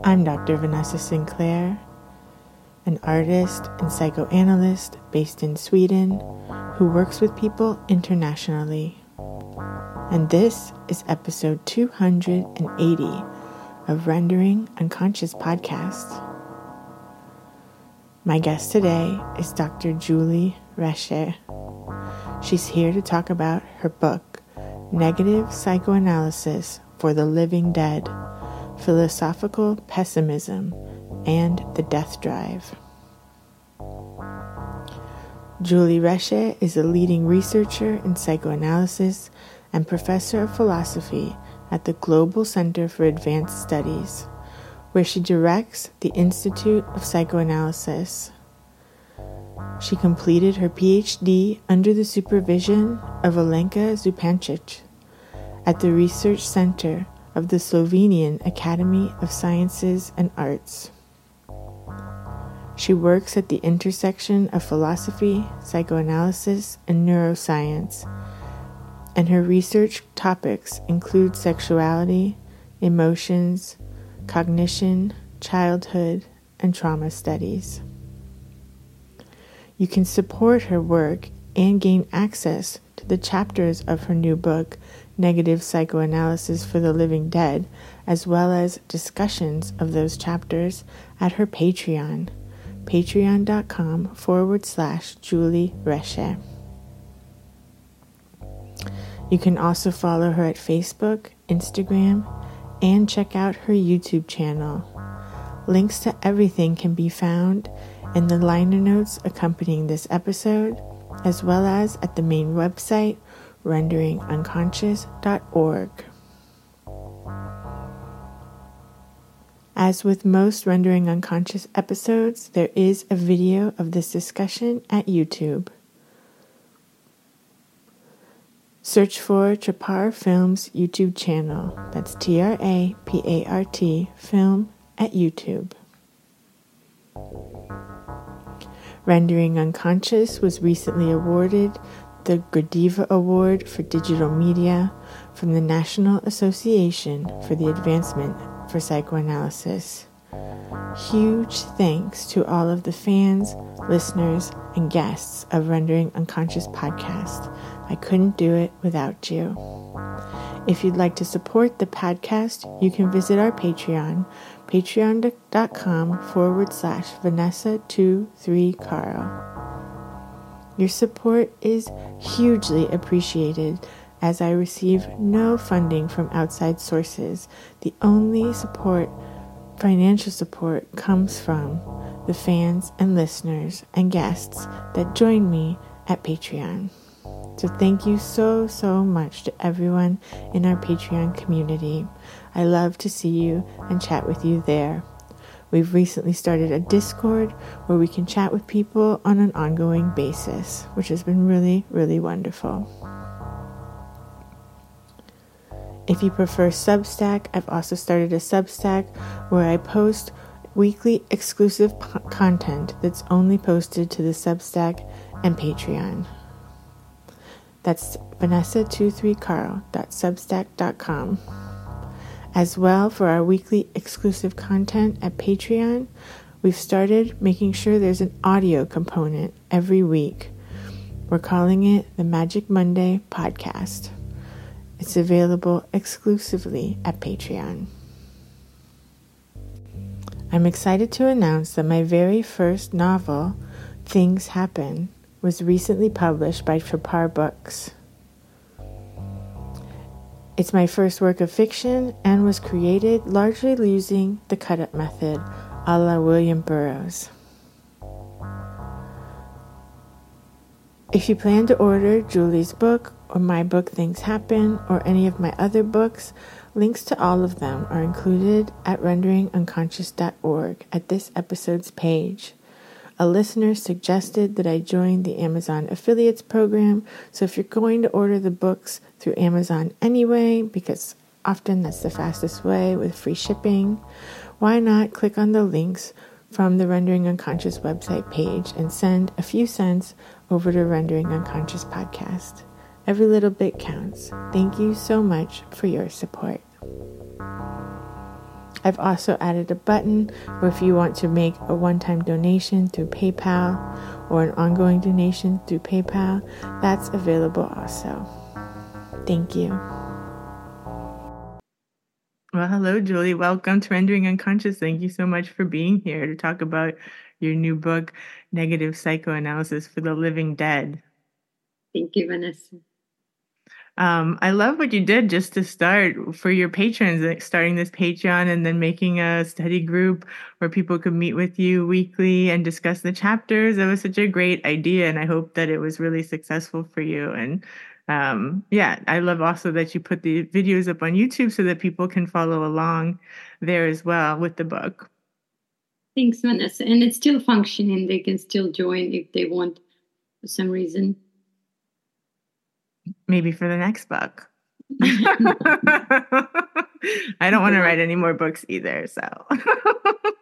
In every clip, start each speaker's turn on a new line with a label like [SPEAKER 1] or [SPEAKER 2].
[SPEAKER 1] I'm Dr. Vanessa Sinclair, an artist and psychoanalyst based in Sweden who works with people internationally. And this is episode 280 of Rendering Unconscious podcast. My guest today is Dr. Julie Reshe. She's here to talk about her book, Negative Psychoanalysis for the Living Dead Philosophical Pessimism and the Death Drive. Julie Reshe is a leading researcher in psychoanalysis and professor of philosophy at the Global Center for Advanced Studies, where she directs the Institute of Psychoanalysis. She completed her PhD under the supervision of Alenka Zupančič at the Research Center of the Slovenian Academy of Sciences and Arts. She works at the intersection of philosophy, psychoanalysis, and neuroscience, and her research topics include sexuality, emotions, cognition, childhood, and trauma studies. You can support her work and gain access to the chapters of her new book, Negative Psychoanalysis for the Living Dead, as well as discussions of those chapters at her Patreon, patreon.com forward slash Julie Reshe. You can also follow her at Facebook, Instagram, and check out her YouTube channel. Links to everything can be found in the liner notes accompanying this episode, as well as at the main website, renderingunconscious.org. As with most Rendering Unconscious episodes, there is a video of this discussion at YouTube. Search for Trapart Films YouTube channel. That's T R A P A R T Film at YouTube. Rendering Unconscious was recently awarded the Gradiva Award for Digital Media from the National Association for the Advancement for Psychoanalysis. Huge thanks to all of the fans, listeners, and guests of Rendering Unconscious podcast. I couldn't do it without you. If you'd like to support the podcast, you can visit our Patreon, patreon.com forward slash Vanessa23Carl. Your support is hugely appreciated as I receive no funding from outside sources. The only support, financial support, comes from the fans and listeners and guests that join me at Patreon. So, thank you so, so much to everyone in our Patreon community. I love to see you and chat with you there. We've recently started a Discord where we can chat with people on an ongoing basis, which has been really, really wonderful. If you prefer Substack, I've also started a Substack where I post weekly exclusive content that's only posted to the Substack and Patreon. That's Vanessa23Carl.substack.com. As well, for our weekly exclusive content at Patreon, we've started making sure there's an audio component every week. We're calling it the Magic Monday Podcast. It's available exclusively at Patreon. I'm excited to announce that my very first novel, Things Happen, was recently published by Trapart Books. It's my first work of fiction and was created largely using the cut up method a la William Burroughs. If you plan to order Julie's book or my book Things Happen or any of my other books, links to all of them are included at renderingunconscious.org at this episode's page. A listener suggested that I join the Amazon affiliates program, so if you're going to order the books through Amazon anyway, because often that's the fastest way with free shipping, why not click on the links from the Rendering Unconscious website page and send a few cents over to Rendering Unconscious podcast? Every little bit counts. Thank you so much for your support.
[SPEAKER 2] I've also added a button where if you want to make a one time donation through PayPal or an ongoing donation through PayPal, that's available also. Thank you. Well, hello, Julie. Welcome to Rendering Unconscious. Thank you so much for being here to talk about your new book, Negative Psychoanalysis for the Living Dead.
[SPEAKER 3] Thank you, Vanessa.
[SPEAKER 2] Um, I love what you did just to start for your patrons, like starting this Patreon and then making a study group where people could meet with you weekly and discuss the chapters. That was such a great idea, and I hope that it was really successful for you. And um, yeah, I love also that you put the videos up on YouTube so that people can follow along there as well with the book.
[SPEAKER 3] Thanks, Vanessa. And it's still functioning. They can still join if they want for some reason.
[SPEAKER 2] Maybe for the next book. I don't want to write any more books either, so.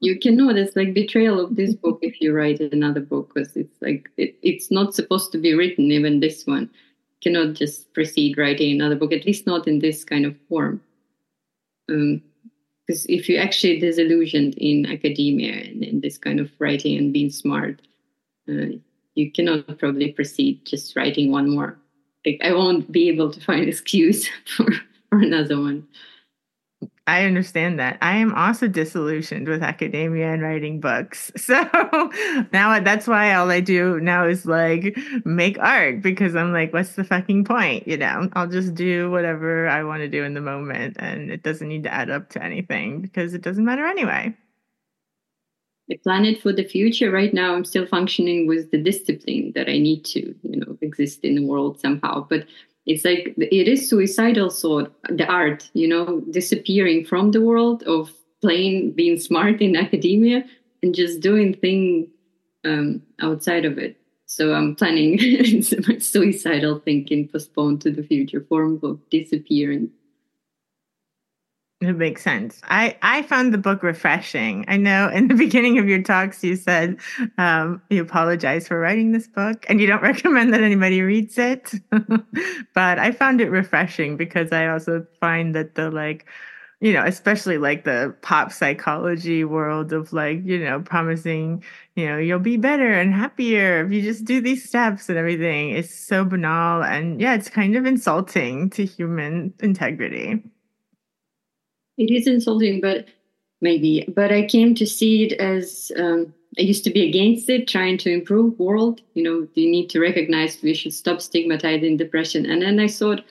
[SPEAKER 3] you can know that's like betrayal of this book if you write another book because it's like it, it's not supposed to be written even this one. You cannot just proceed writing another book at least not in this kind of form. Because um, if you're actually disillusioned in academia and in this kind of writing and being smart uh, you cannot probably proceed just writing one more. Like i won't be able to find excuse for, for another one
[SPEAKER 2] I understand that. I am also disillusioned with academia and writing books. So now that's why all I do now is like make art because I'm like, what's the fucking point? You know, I'll just do whatever I want to do in the moment and it doesn't need to add up to anything because it doesn't matter anyway.
[SPEAKER 3] I plan it for the future. Right now, I'm still functioning with the discipline that I need to, you know, exist in the world somehow. But it's like it is suicidal thought the art you know disappearing from the world of playing being smart in academia and just doing thing um, outside of it. So i'm planning suicidal thinking postponed to the future form of disappearing
[SPEAKER 2] it makes sense. I, I found the book refreshing. I know in the beginning of your talks, you said um, you apologize for writing this book and you don't recommend that anybody reads it. but I found it refreshing because I also find that the like, you know, especially like the pop psychology world of like, you know, promising, you know, you'll be better and happier if you just do these steps and everything is so banal. And yeah, it's kind of insulting to human integrity.
[SPEAKER 3] It is insulting, but maybe. But I came to see it as um, I used to be against it, trying to improve world. You know, you need to recognize we should stop stigmatizing depression. And then I thought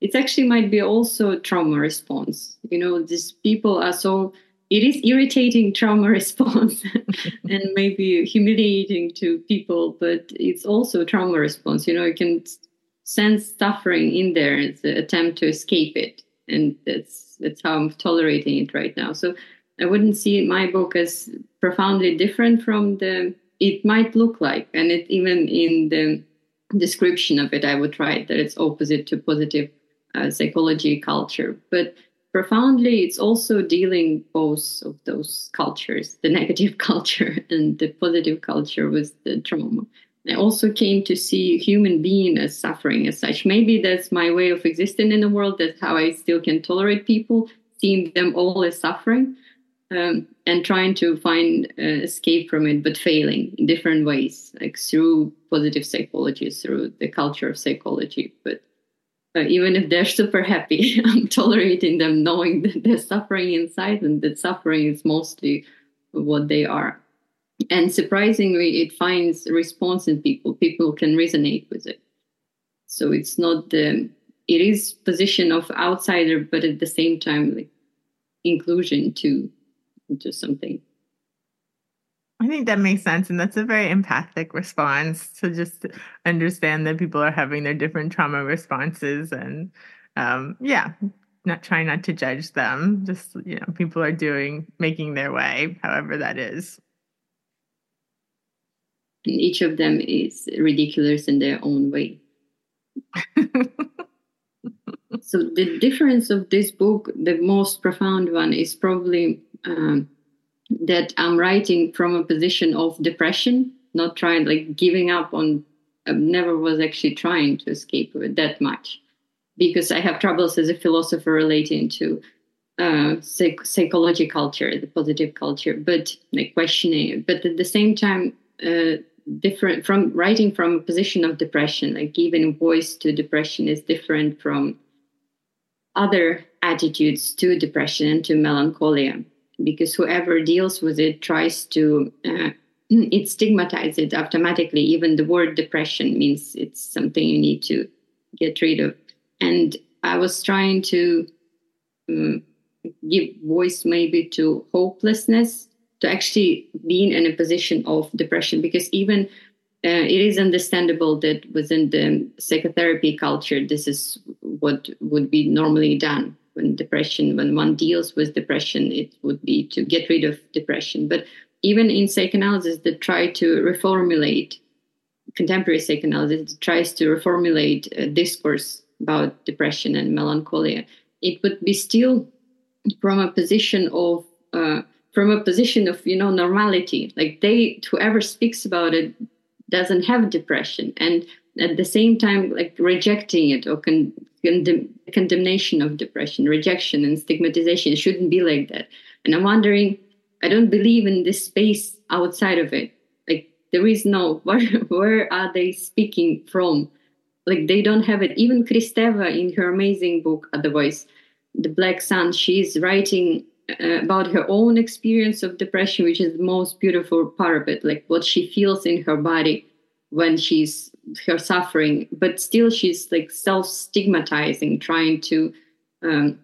[SPEAKER 3] it actually might be also trauma response. You know, these people are so it is irritating trauma response and maybe humiliating to people, but it's also trauma response. You know, you can sense suffering in there. It's an attempt to escape it. And that's that's how I'm tolerating it right now. So I wouldn't see my book as profoundly different from the it might look like, and it even in the description of it, I would write that it's opposite to positive uh, psychology culture, but profoundly it's also dealing both of those cultures the negative culture and the positive culture with the trauma I also came to see human being as suffering as such. Maybe that's my way of existing in the world. That's how I still can tolerate people, seeing them all as suffering, um, and trying to find uh, escape from it, but failing in different ways, like through positive psychology, through the culture of psychology. But uh, even if they're super happy, I'm tolerating them, knowing that they're suffering inside, and that suffering is mostly what they are and surprisingly it finds response in people people can resonate with it so it's not the it is position of outsider but at the same time like inclusion to into something
[SPEAKER 2] I think that makes sense. And that's a very empathic response to just understand that people are having their different trauma responses. And um, yeah, not trying not to judge them. Just, you know, people are doing, making their way, however that is
[SPEAKER 3] each of them is ridiculous in their own way. so the difference of this book, the most profound one, is probably um, that I'm writing from a position of depression, not trying like giving up on. I never was actually trying to escape that much because I have troubles as a philosopher relating to uh, psych- psychology culture, the positive culture, but like questioning. But at the same time, uh, different from writing from a position of depression, like giving voice to depression is different from other attitudes to depression and to melancholia, because whoever deals with it tries to. Uh, it stigmatizes it automatically. Even the word depression means it's something you need to get rid of. And I was trying to um, give voice maybe to hopelessness, to actually being in a position of depression, because even uh, it is understandable that within the psychotherapy culture, this is what would be normally done when depression, when one deals with depression, it would be to get rid of depression. But even in psychoanalysis that try to reformulate contemporary psychoanalysis that tries to reformulate a discourse about depression and melancholia it would be still from a position of uh, from a position of you know normality. Like they whoever speaks about it doesn't have depression. And at the same time like rejecting it or con- condemn- condemnation of depression rejection and stigmatization shouldn't be like that. And i'm wondering i don't believe in this space outside of it. Like there is no where, where are they speaking from? Like they don't have it. Even kristeva in her amazing book otherwise the black sun she's writing about her own experience of depression which is the most beautiful part of it like what she feels in her body when she's her suffering but still she's like self stigmatizing trying to um,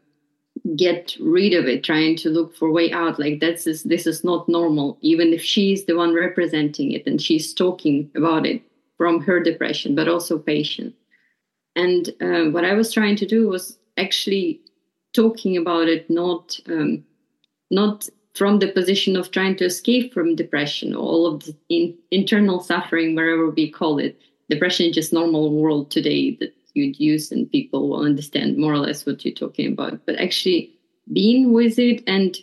[SPEAKER 3] get rid of it trying to look for way out like this is this is not normal even if she's the one representing it and she's talking about it from her depression but also patient. And uh, what i was trying to do was actually talking about it not um, not from the position of trying to escape from depression or all of the in, internal suffering wherever we call it. Depression is just normal world today that you'd use and people will understand more or less what you're talking about. But actually being with it and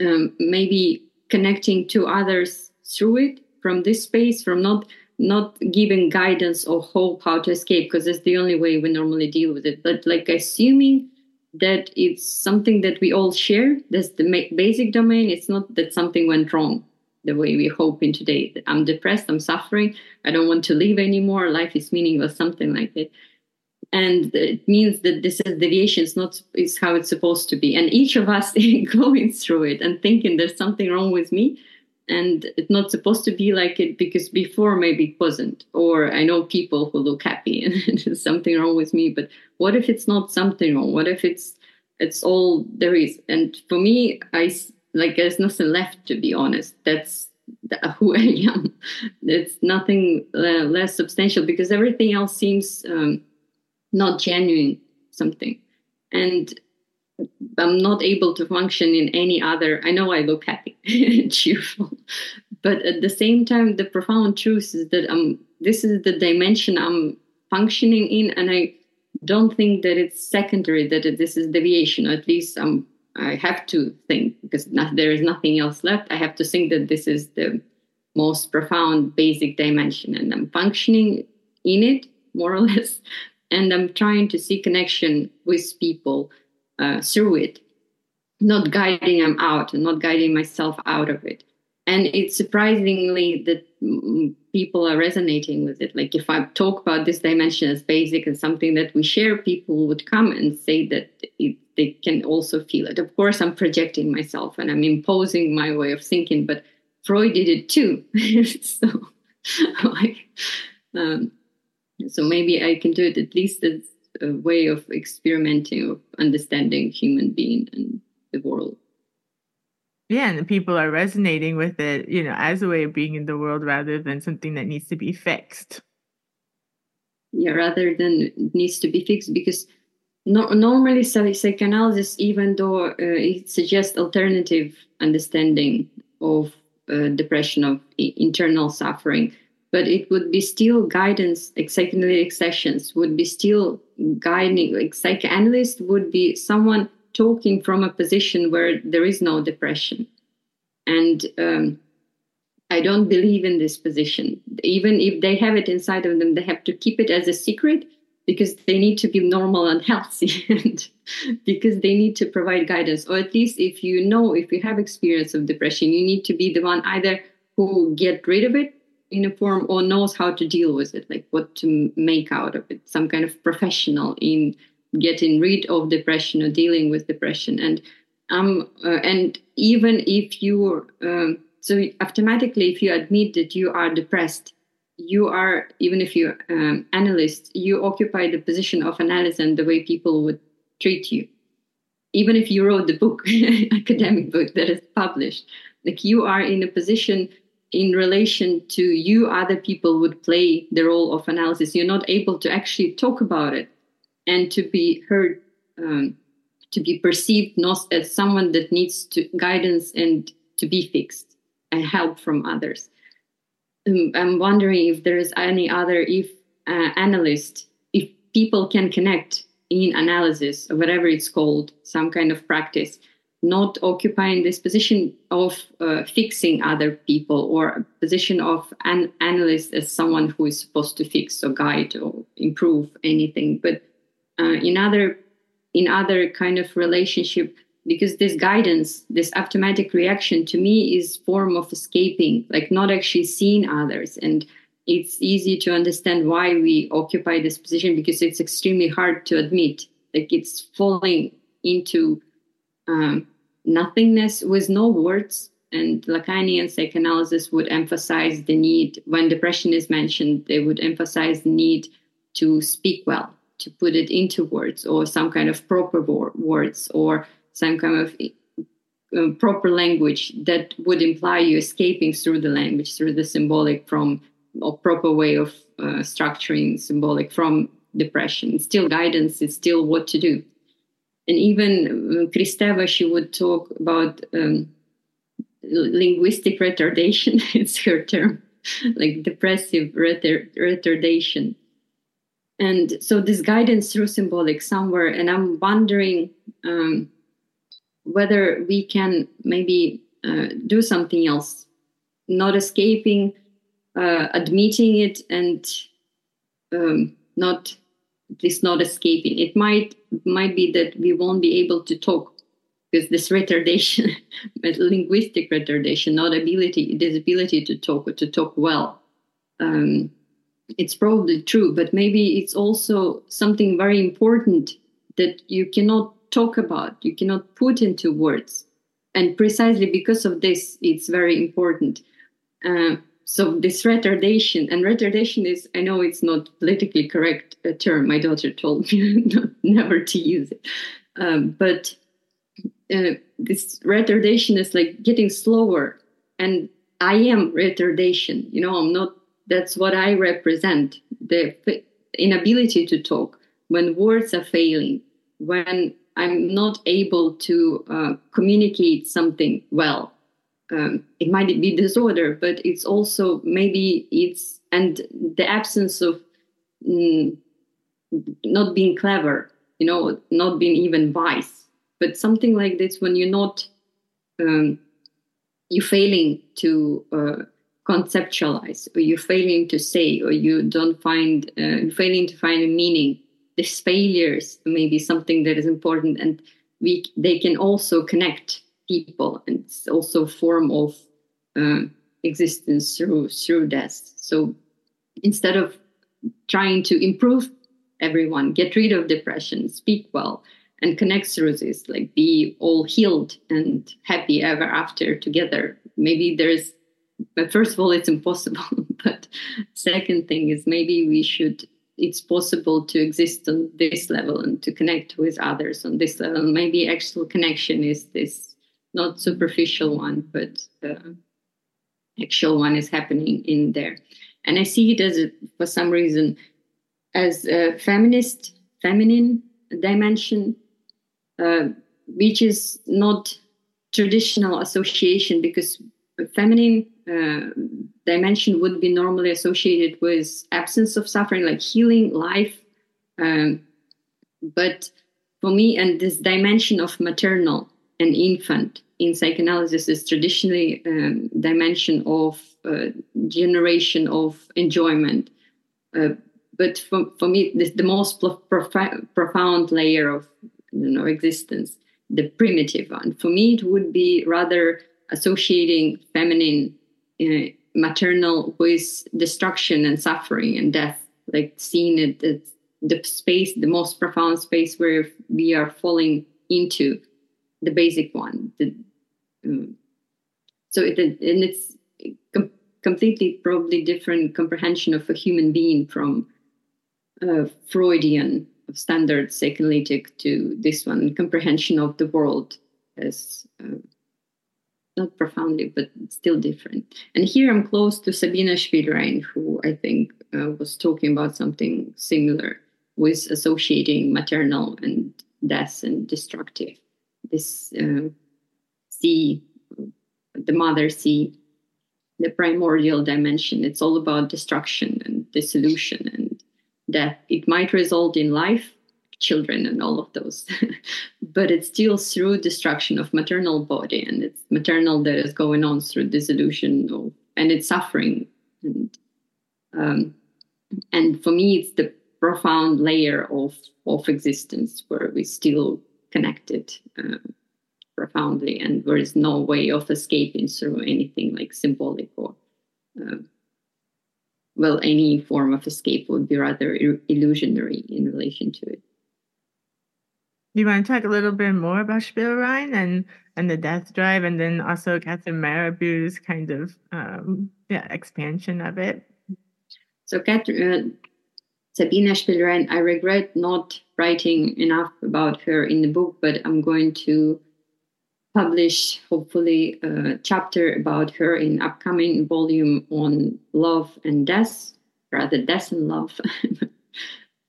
[SPEAKER 3] um, maybe connecting to others through it from this space from not not giving guidance or hope how to escape because it's the only way we normally deal with it. But like assuming that it's something that we all share. That's the basic domain. It's not that something went wrong the way we hope in today. I'm depressed i'm suffering. I don't want to live anymore. Life is meaningless something like that. And it means that this is deviation is not is how it's supposed to be. And each of us going through it and thinking there's something wrong with me and it's not supposed to be like it because before maybe it wasn't. Or i know people who look happy and there's something wrong with me but what if it's not something wrong? What if it's it's all there is? And for me i like there's nothing left to be honest. That's who i am. It's nothing less substantial because everything else seems um, not genuine something. And i'm not able to function in any other i know i look happy and cheerful but at the same time the profound truth is that i'm this is the dimension i'm functioning in and i don't think that it's secondary that this is deviation. At least i'm i have to think because not, there is nothing else left. I have to think that this is the most profound basic dimension and i'm functioning in it more or less and i'm trying to see connection with people uh, through it not guiding them out and not guiding myself out of it. And it's surprisingly that people are resonating with it. Like if i talk about this dimension as basic and something that we share people would come and say that it, they can also feel it. Of course i'm projecting myself and i'm imposing my way of thinking but freud did it too. So like um, so maybe I can do it at least as a way of experimenting, of understanding human being and the world.
[SPEAKER 2] Yeah, and people are resonating with it, you know, as a way of being in the world rather than something that needs to be fixed.
[SPEAKER 3] Yeah, rather than needs to be fixed, because no, normally psychoanalysis, even though uh, it suggests alternative understanding of uh, depression, of internal suffering, but it would be still guidance like psychoanalytic sessions would be still guiding like psychoanalyst would be someone talking from a position where there is no depression. And um, i don't believe in this position. Even if they have it inside of them they have to keep it as a secret because they need to be normal and healthy and because they need to provide guidance. Or at least if you know if you have experience of depression you need to be the one either who get rid of it in a form or knows how to deal with it like what to make out of it some kind of professional in getting rid of depression or dealing with depression. And um uh, and even if you um, so automatically if you admit that you are depressed you are even if you're um, analyst you occupy the position of analyst and the way people would treat you. Even if you wrote the book academic book that is published like you are in a position in relation to you other people would play the role of analysis. You're not able to actually talk about it and to be heard um, to be perceived not as someone that needs to guidance and to be fixed and help from others. Um, i'm wondering if there is any other if uh, analyst if people can connect in analysis or whatever it's called some kind of practice not occupying this position of uh, fixing other people or a position of an analyst as someone who is supposed to fix or guide or improve anything. But uh, in other in other kind of relationship because this guidance this automatic reaction to me is form of escaping like not actually seeing others. And it's easy to understand why we occupy this position because it's extremely hard to admit. Like it's falling into um, nothingness with no words and lacanian psychoanalysis would emphasize the need when depression is mentioned they would emphasize the need to speak well to put it into words or some kind of proper words or some kind of uh, proper language that would imply you escaping through the language through the symbolic from a proper way of uh, structuring symbolic from depression. Still guidance it's still what to do and even uh, Kristeva, she would talk about um, linguistic retardation. it's her term, like depressive retardation. And so this guidance through symbolic somewhere and i'm wondering um, whether we can maybe uh, do something else. Not escaping uh, admitting it and um, not least not escaping it might might be that we won't be able to talk because this retardation linguistic retardation not ability disability to talk or to talk well um, it's probably true, but maybe it's also something very important that you cannot talk about, you cannot put into words. And precisely because of this, it's very important. Uh, so this retardation, and retardation is, I know it's not politically correct a term. My daughter told me never to use it. Um, but uh, this retardation is like getting slower. And I am retardation. You know, I'm not that's what I represent the inability to talk, when words are failing, when I'm not able to uh, communicate something well. Um, it might be disorder, but it's also maybe it's and the absence of mm, not being clever, you know, not being even wise, but something like this when you're not, um, you're failing to uh, conceptualize or you're failing to say or you don't find uh, failing to find a meaning. These failures may be something that is important and we they can also connect people and it's also a form of uh, existence through through death. So instead of trying to improve everyone get rid of depression speak well and connect through this like be all healed and happy ever after together maybe there's but first of all it's impossible but second thing is maybe we should it's possible to exist on this level and to connect with others on this level. Maybe actual connection is this not superficial one but actual one is happening in there and i see it as for some reason as a feminist feminine dimension uh, which is not traditional association because feminine uh, dimension would be normally associated with absence of suffering, like healing, life. Um, but for me, and this dimension of maternal and infant in psychoanalysis is traditionally um, dimension of uh, generation of enjoyment. Uh, but for, for me, the, most prof- profound layer of you know existence, the primitive one. For me, it would be rather associating feminine, uh, maternal with destruction and suffering and death, like seeing it the space, the most profound space where we are falling into the basic one. The, um, so it and it's com- completely probably different comprehension of a human being from uh, Freudian standard psychoanalytic to this one comprehension of the world as uh, not profoundly but still different and here i'm close to sabina spielrein who i think uh, was talking about something similar with associating maternal and death and destructive this uh, sea the mother sea the primordial dimension it's all about destruction and dissolution and that it might result in life, children, and all of those. but it's still through destruction of maternal body, and it's maternal that is going on through dissolution, of, and it's suffering. And um, and for me, it's the profound layer of of existence where we still connected. Um, profoundly and there is no way of escaping through anything like symbolic or uh, well, any form of escape would be rather illusionary in relation to it.
[SPEAKER 2] You want to talk a little bit more about Spielrein and and the death drive, and then also Catherine Malabou's kind of um, yeah expansion of it.
[SPEAKER 3] So Catherine, uh, Sabina Spielrein, I regret not writing enough about her in the book, but I'm going to publish hopefully a chapter about her in upcoming volume on love and death rather death and love.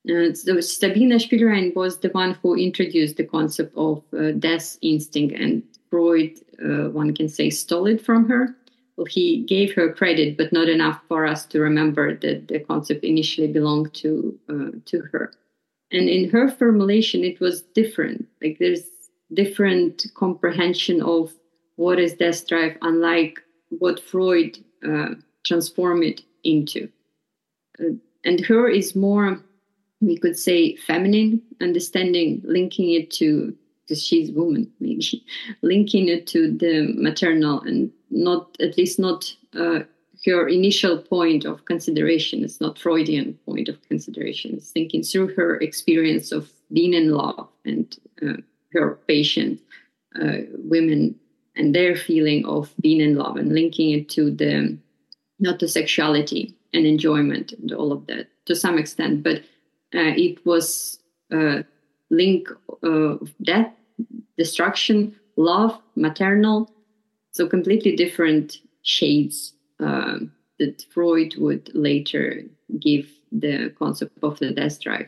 [SPEAKER 3] Uh, so sabina spielrein was the one who introduced the concept of uh, death instinct and freud uh, one can say stole it from her well, he gave her credit but not enough for us to remember that the concept initially belonged to uh, to her and in her formulation it was different like there's different comprehension of what is death drive, unlike what Freud uh, transformed it into. Uh, and her is more, we could say, feminine understanding, linking it to, because she's woman, maybe, linking it to the maternal and not, at least not uh, her initial point of consideration. It's not Freudian point of consideration. It's thinking through her experience of being in love and uh, her patient uh, women and their feeling of being in love and linking it to the not to sexuality and enjoyment and all of that to some extent but uh, it was a link of death destruction love maternal so completely different shades uh, that freud would later give the concept of the death drive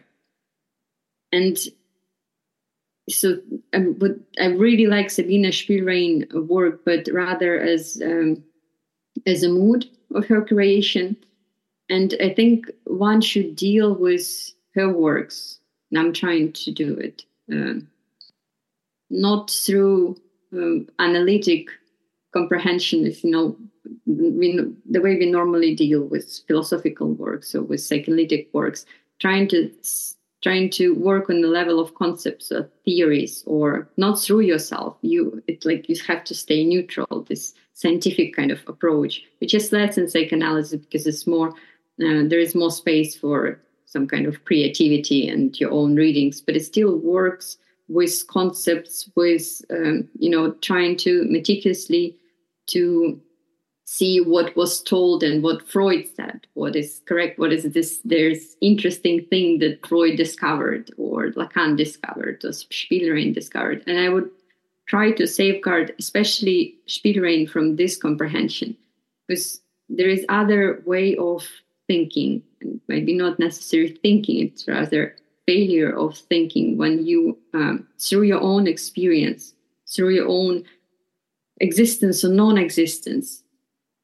[SPEAKER 3] and so um, but I really like Sabina Spielrein work, but rather as um, as a mood of her creation. And I think one should deal with her works, and I'm trying to do it, uh, not through um, analytic comprehension, if you know, we, the way we normally deal with philosophical works or with psychoanalytic works, trying to trying to work on the level of concepts or theories or not through yourself. You it's like you have to stay neutral this scientific kind of approach which is less in psychoanalysis because it's more uh, there is more space for some kind of creativity and your own readings but it still works with concepts with um, you know trying to meticulously to see what was told and what Freud said, what is correct, what is this, there's interesting thing that Freud discovered or Lacan discovered or Spielrein discovered. And I would try to safeguard, especially Spielrein from this comprehension, because there is other way of thinking, and maybe not necessarily thinking, it's rather failure of thinking when you, um, through your own experience, through your own existence or non-existence,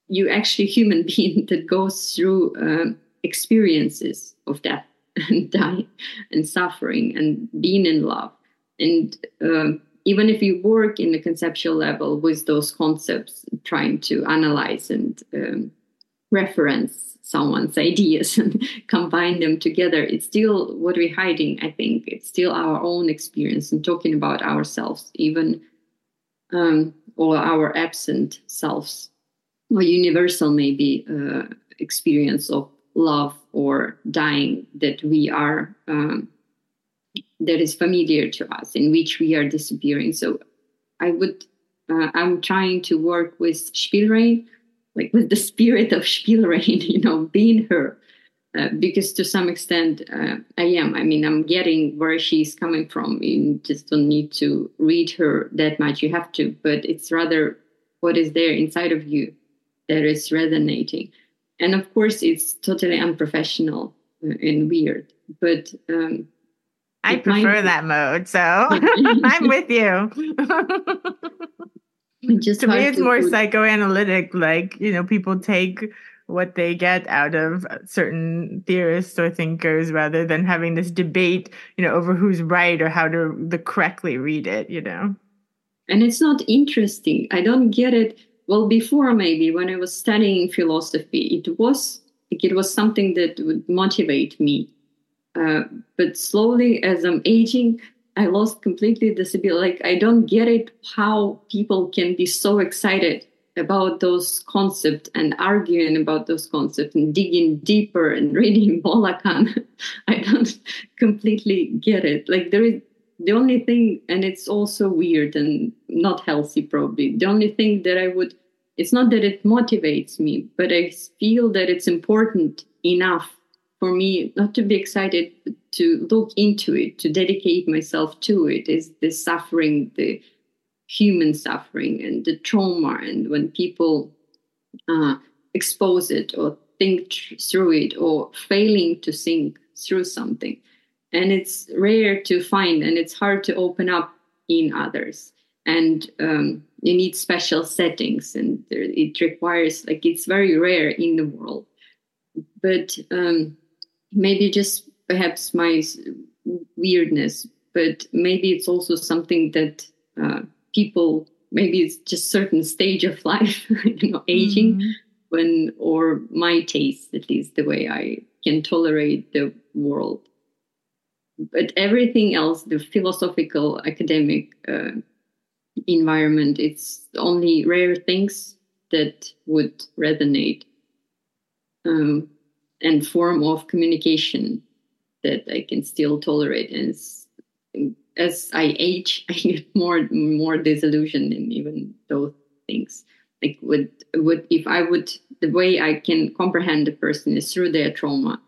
[SPEAKER 3] you actually human being that goes through uh, experiences of death and dying and suffering and being in love. And uh, even if you work in the conceptual level with those concepts trying to analyze and um, reference someone's ideas and combine them together it's still what we're hiding i think. It's still our own experience and talking about ourselves even um, or our absent selves. Or universal maybe uh, experience of love or dying that we are um, that is familiar to us in which we are disappearing. So i would uh, i'm trying to work with spielrein like with the spirit of spielrein you know being her uh, because to some extent uh, i am i mean i'm getting where she's coming from you just don't need to read her that much you have to but it's rather what is there inside of you that is resonating and of course it's totally unprofessional and weird but um,
[SPEAKER 2] I prefer that mode, so I'm with you. Just to me, it's more psychoanalytic. Like you know, people take what they get out of certain theorists or thinkers rather than having this debate, you know, over who's right or how to the correctly read it. You know,
[SPEAKER 3] and it's not interesting. I don't get it. Well, before maybe when I was studying philosophy, it was it was something that would motivate me uh, but slowly, as I'm aging, I lost completely this ability. Like I don't get it how people can be so excited about those concepts and arguing about those concepts and digging deeper and reading Lacan. I don't completely get it. Like there is the only thing, and it's also weird and not healthy probably. The only thing that I would, it's not that it motivates me, but I feel that it's important enough for me not to be excited to look into it to dedicate myself to it is the suffering the human suffering and the trauma and when people uh, expose it or think through it or failing to think through something. And it's rare to find and it's hard to open up in others. And um, you need special settings and it requires like it's very rare in the world. But um, maybe just perhaps my weirdness, but maybe it's also something that uh, people maybe it's just certain stage of life, you know, aging mm-hmm. when or my taste at least the way I can tolerate the world. But everything else, the philosophical academic uh, environment, it's only rare things that would resonate. Um, and form of communication that I can still tolerate. And as I age, I get more more disillusioned in even those things. Like would would if I would the way I can comprehend the person is through their trauma,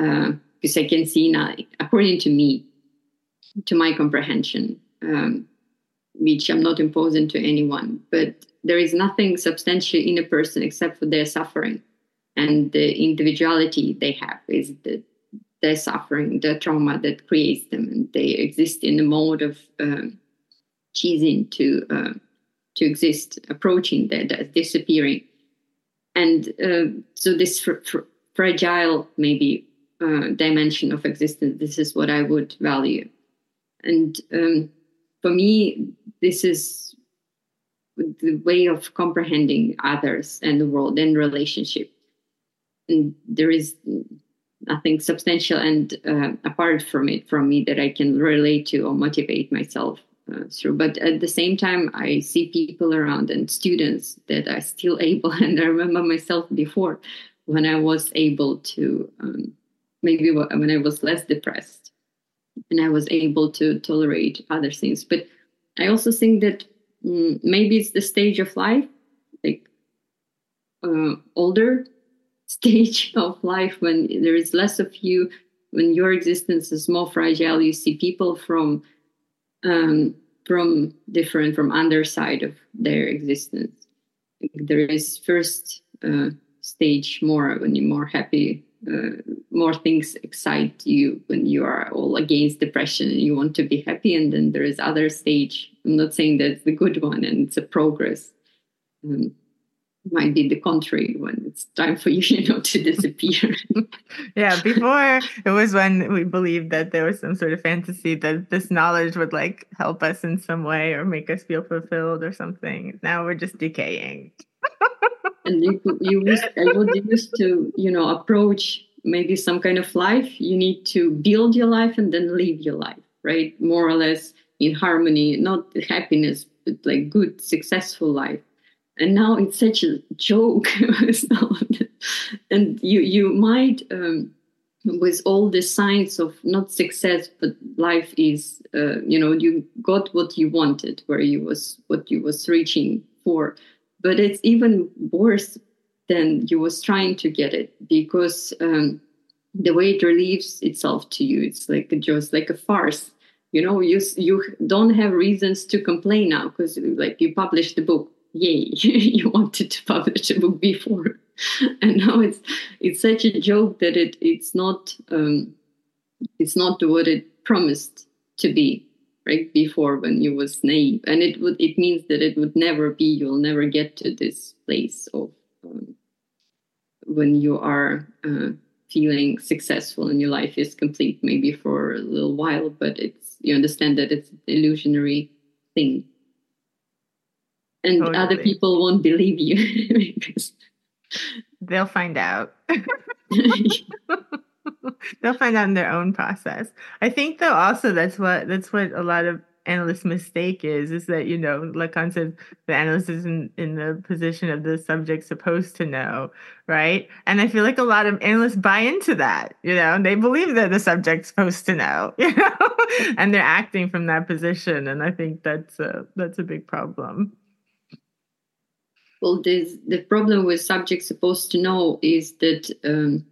[SPEAKER 3] uh, because I can see now, according to me, to my comprehension, um, which I'm not imposing to anyone, but there is nothing substantial in a person except for their suffering and the individuality they have is the their suffering, the trauma that creates them, and they exist in the mode of um, choosing to uh, to exist, approaching that, disappearing, and uh, so this fr- fr- fragile maybe uh, dimension of existence. This is what I would value, and um, for me, this is the way of comprehending others and the world and relationship and there is nothing substantial and uh, apart from it from me that I can relate to or motivate myself uh, through. But at the same time, I see people around and students that are still able, and I remember myself before when I was able to, um, maybe when I was less depressed and I was able to tolerate other things. But I also think that um, maybe it's the stage of life, like uh, older stage of life when there is less of you, when your existence is more fragile, you see people from um, from different from underside of their existence. There is first uh, stage more when you're more happy, uh, more things excite you when you are all against depression and you want to be happy. And then there is other stage. I'm not saying that's the good one and it's a progress. Um, might be the contrary when it's time for you, you know, to disappear.
[SPEAKER 2] yeah, before it was when we believed that there was some sort of fantasy that this knowledge would like help us in some way or make us feel fulfilled or something. Now we're just decaying.
[SPEAKER 3] and you you used, I would used to you know approach maybe some kind of life. You need to build your life and then live your life, right? More or less in harmony, not happiness, but like good, successful life. And now it's such a joke, and you you might. Um, with all the signs of not success but life is uh, you know you got what you wanted where you was what you was reaching for. But it's even worse than you was trying to get it because um, the way it relieves itself to you it's like just like a farce. You know you you don't have reasons to complain now because like you published the book yay you wanted to publish a book before. And now it's it's such a joke that it it's not um, it's not what it promised to be right before when you was naive. And it would it means that it would never be. You'll never get to this place of um, when you are uh, feeling successful and your life is complete maybe for a little while but it's you understand that it's an illusionary thing and totally. other people won't believe you. Because
[SPEAKER 2] they'll find out. They'll find out in their own process. I think though also that's what that's what a lot of analysts' mistake is is that you know lacan said the analyst is in, in the position of the subject supposed to know right? And i feel like a lot of analysts buy into that you know? They believe that the subject's supposed to know you know? And they're acting from that position and i think that's a that's a big problem
[SPEAKER 3] well the problem with subjects supposed to know is that um,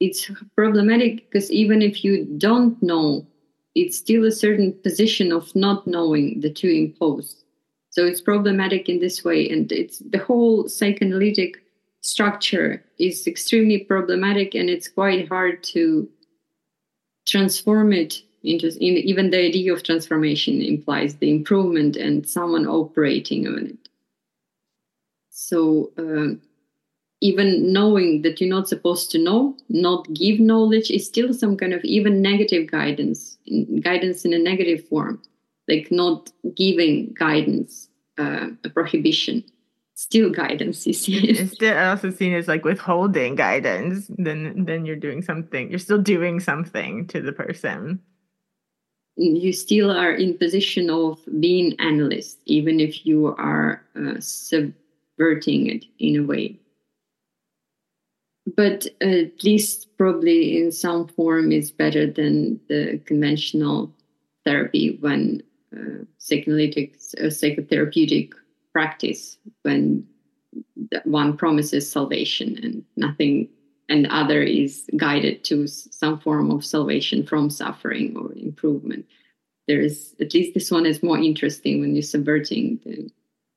[SPEAKER 3] it's problematic because even if you don't know it's still a certain position of not knowing that you impose. So it's problematic in this way, and it's the whole psychoanalytic structure is extremely problematic, and it's quite hard to transform it into. In, even the idea of transformation implies the improvement and someone operating on it. So. Uh, even knowing that you're not supposed to know, not give knowledge is still some kind of even negative guidance, guidance in a negative form, like not giving guidance, uh, a prohibition. Still guidance is
[SPEAKER 2] It's still also seen as like withholding guidance. Then, then you're doing something. You're still doing something to the person.
[SPEAKER 3] You still are in position of being analyst, even if you are uh, subverting it in a way. But at least probably in some form is better than the conventional therapy when uh, psychoanalytic uh, psychotherapeutic practice when one promises salvation and nothing and other is guided to some form of salvation from suffering or improvement. There is at least this one is more interesting when you're subverting the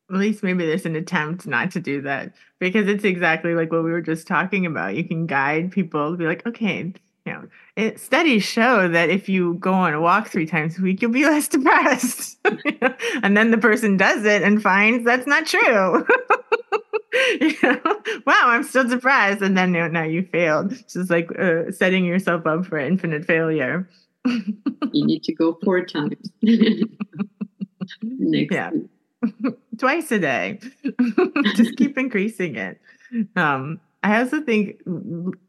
[SPEAKER 2] at least maybe there's an attempt not to do that because it's exactly like what we were just talking about. You can guide people to be like, okay, you know, it, studies show that if you go on a walk three times a week, you'll be less depressed. and then the person does it and finds that's not true. you know, wow, I'm still depressed. And then now you failed. It's just like uh, setting yourself up for infinite failure.
[SPEAKER 3] you need to go four times. Next
[SPEAKER 2] yeah. Week. twice a day. Just keep increasing it. Um, I also think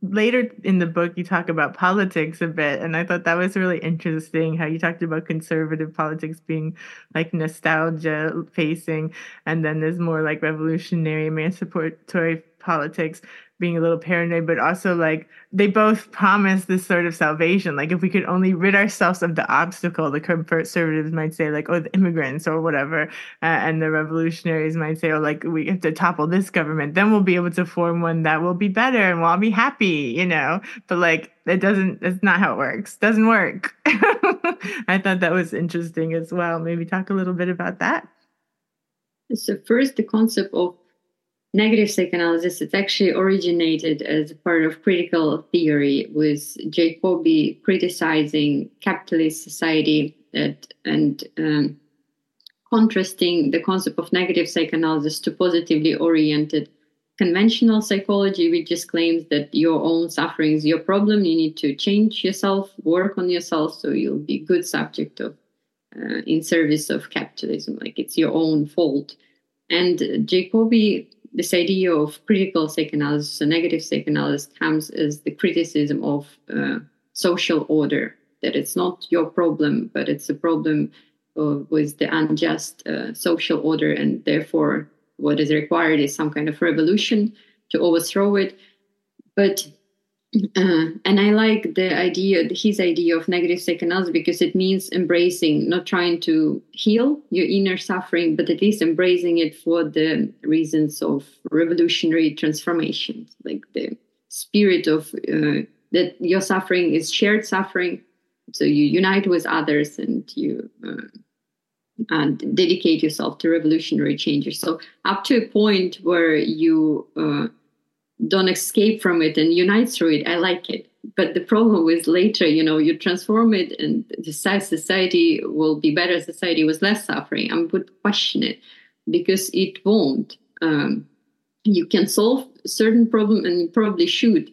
[SPEAKER 2] later in the book you talk about politics a bit, and I thought that was really interesting how you talked about conservative politics being like nostalgia facing, and then there's more like revolutionary emancipatory politics being a little paranoid, but also like they both promise this sort of salvation. Like if we could only rid ourselves of the obstacle, the conservatives might say like, oh, the immigrants or whatever, uh, and the revolutionaries might say, oh, like we have to topple this government, then we'll be able to form one that will be better and we'll all be happy, you know. But like it doesn't. That's not how it works. Doesn't work. I thought that was interesting as well. Maybe talk a little bit about that.
[SPEAKER 3] So first, the concept of negative psychoanalysis it's actually originated as part of critical theory with jacoby criticizing capitalist society that, and um, contrasting the concept of negative psychoanalysis to positively oriented conventional psychology which just claims that your own suffering is your problem you need to change yourself work on yourself so you'll be good subject of uh, in service of capitalism like it's your own fault. And Jacoby this idea of critical psychoanalysis, so negative psychoanalysis, comes as the criticism of uh, social order. That it's not your problem, but it's a problem uh, with the unjust uh, social order, and therefore, what is required is some kind of revolution to overthrow it. But uh, and I like the idea, his idea of negative psychoanalysis, because it means embracing, not trying to heal your inner suffering, but at least embracing it for the reasons of revolutionary transformation, like the spirit of uh, that your suffering is shared suffering. So you unite with others and you uh, and dedicate yourself to revolutionary changes. So up to a point where you uh, don't escape from it and unite through it. I like it. But the problem is later, you know, you transform it and the society will be better society with less suffering. I would question it because it won't. Um, you can solve certain problem and probably should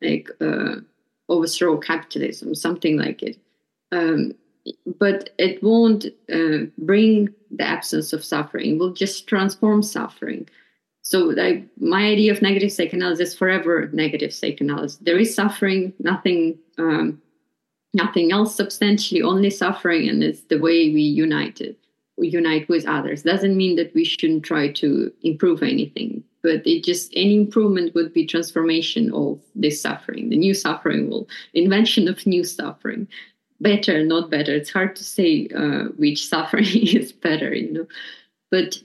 [SPEAKER 3] like uh, overthrow capitalism, something like it. Um, but it won't uh, bring the absence of suffering. It will just transform suffering. So like my idea of negative psychoanalysis forever negative psychoanalysis. There is suffering, nothing um, nothing else substantially, only suffering, and it's the way we unite it. We unite with others. Doesn't mean that we shouldn't try to improve anything, but it just any improvement would be transformation of this suffering. The new suffering will invention of new suffering. Better, not better. It's hard to say uh, which suffering is better, you know. But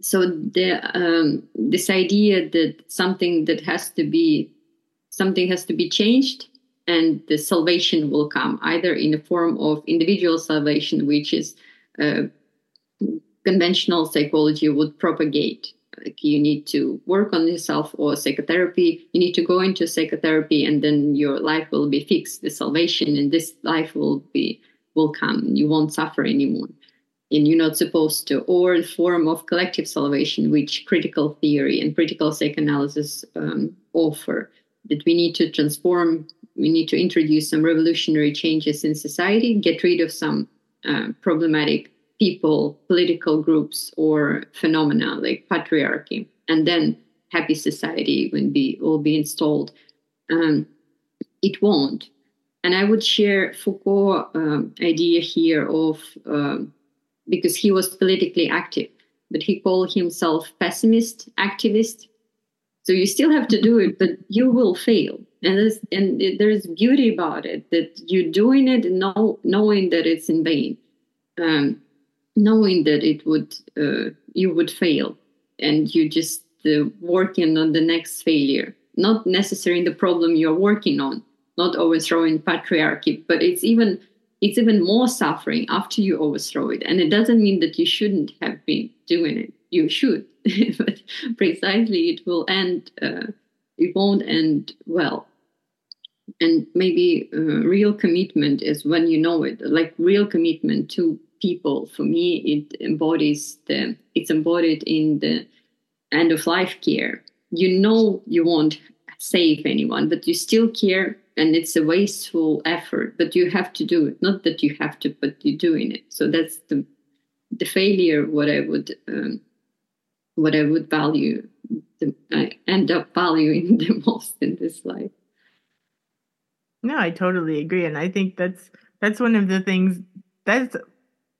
[SPEAKER 3] so the um, this idea that something that has to be something has to be changed and the salvation will come either in the form of individual salvation which is uh, conventional psychology would propagate like you need to work on yourself or psychotherapy. You need to go into psychotherapy and then your life will be fixed the salvation and this life will be will come. You won't suffer anymore and you're not supposed to, or form of collective salvation, which critical theory and critical psychoanalysis um, offer. That we need to transform, we need to introduce some revolutionary changes in society, get rid of some uh, problematic people, political groups, or phenomena like patriarchy, and then happy society will be will be installed. Um, it won't. And I would share Foucault um, idea here of um, because he was politically active, but he called himself pessimist activist. So you still have to do it, but you will fail. And there's, and there's beauty about it that you're doing it know, knowing that it's in vain, um, knowing that it would uh, you would fail, and you just uh, working on the next failure. Not necessarily the problem you're working on, not overthrowing patriarchy, but it's even it's even more suffering after you overthrow it. And it doesn't mean that you shouldn't have been doing it. You should, but precisely it will end. Uh, it won't end well. And maybe uh, real commitment is when you know it. Like real commitment to people. For me, it embodies the. It's embodied in the end of life care. You know you won't save anyone, but you still care and it's a wasteful effort but you have to do it. Not that you have to but you're doing it. So that's the the failure what i would um, what i would value the, i end up valuing the most in this life.
[SPEAKER 2] No i totally agree and i think that's that's one of the things that's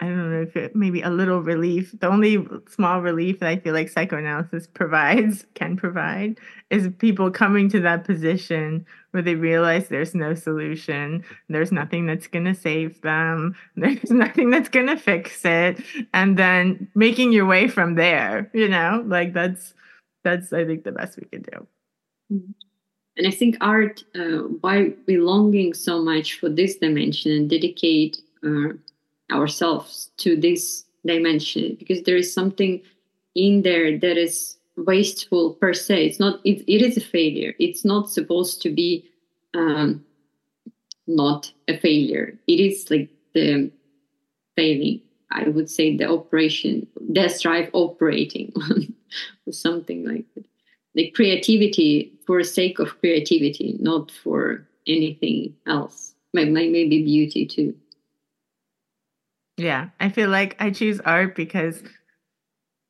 [SPEAKER 2] I don't know if it maybe a little relief. The only small relief that I feel like psychoanalysis provides, can provide, is people coming to that position where they realize there's no solution, there's nothing that's going to save them, there's nothing that's going to fix it, and then making your way from there, you know? Like that's that's I think the best we can do.
[SPEAKER 3] Mm-hmm. And I think art, uh, why belonging so much for this dimension and dedicate uh, ourselves to this dimension because there is something in there that is wasteful per se. It's not it, it is a failure. It's not supposed to be um, not a failure. It is like the failing i would say the operation death drive operating or something like that. The creativity for sake of creativity not for anything else. Maybe, maybe beauty too
[SPEAKER 2] yeah, I feel like I choose art because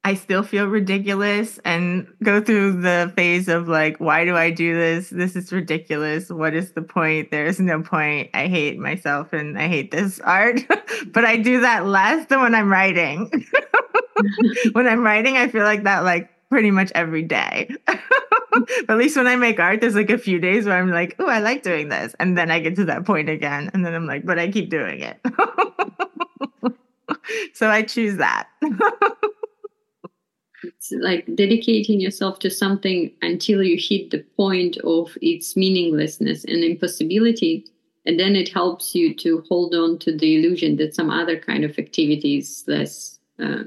[SPEAKER 2] I still feel ridiculous and go through the phase of like, why do I do this? This is ridiculous. What is the point? There is no point. I hate myself and I hate this art. but I do that less than when I'm writing. when I'm writing, I feel like that like pretty much every day. at least when I make art, there's like a few days where I'm like, oh, I like doing this. And then I get to that point again. And then I'm like, but I keep doing it. so I choose that.
[SPEAKER 3] It's like dedicating yourself to something until you hit the point of its meaninglessness and impossibility and then it helps you to hold on to the illusion that some other kind of activity is less uh,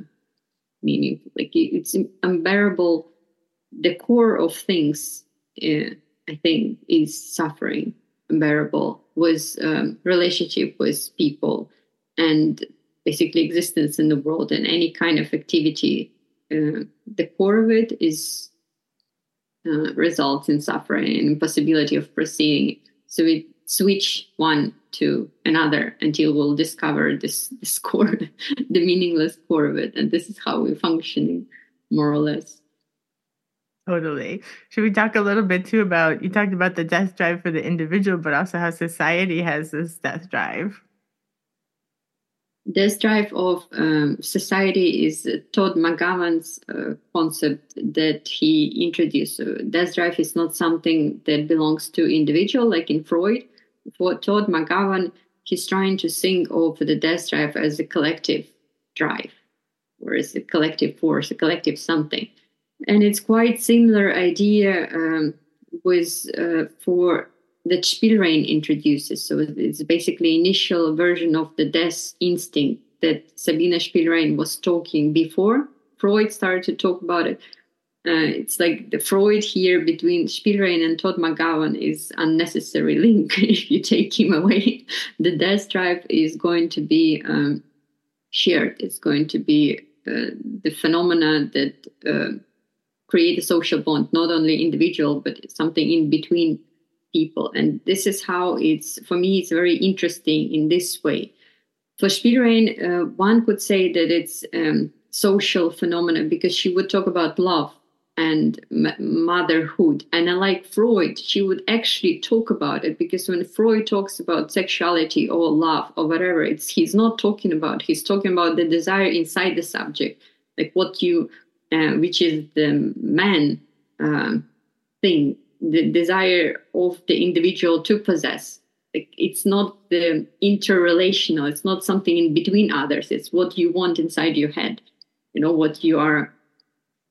[SPEAKER 3] meaningful like it's unbearable. The core of things uh, i think is suffering. Unbearable was um, relationship with people and basically existence in the world and any kind of activity uh, the core of it is uh, results in suffering and impossibility of proceeding. So we switch one to another until we'll discover this this core, the meaningless core of it, and this is how we're functioning, more or less.
[SPEAKER 2] Totally. Should we talk a little bit too about you talked about the death drive for the individual, but also how society has this death drive?
[SPEAKER 3] This drive of um, society is Todd McGowan's uh, concept that he introduced. Death drive is not something that belongs to individual, like in Freud. For Todd McGowan, he's trying to think of the death drive as a collective drive, or as a collective force, a collective something. And it's quite similar idea um, with uh, for that Spielrein introduces. So it's basically initial version of the death instinct that Sabine Spielrein was talking before Freud started to talk about it. Uh, it's like the Freud here between Spielrein and Todd McGowan is unnecessary link. if you take him away, the death drive is going to be um, shared. It's going to be uh, the phenomena that uh, create a social bond, not only individual but something in between people. And this is how it's, for me, it's very interesting in this way. For Spielrein, uh, one could say that it's um, social phenomenon because she would talk about love and motherhood. And unlike Freud, she would actually talk about it because when Freud talks about sexuality or love or whatever, it's he's not talking about. He's talking about the desire inside the subject, like what you, uh, which is the man um, thing the desire of the individual to possess. It's not the interrelational it's not something in between others it's what you want inside your head you know what you are.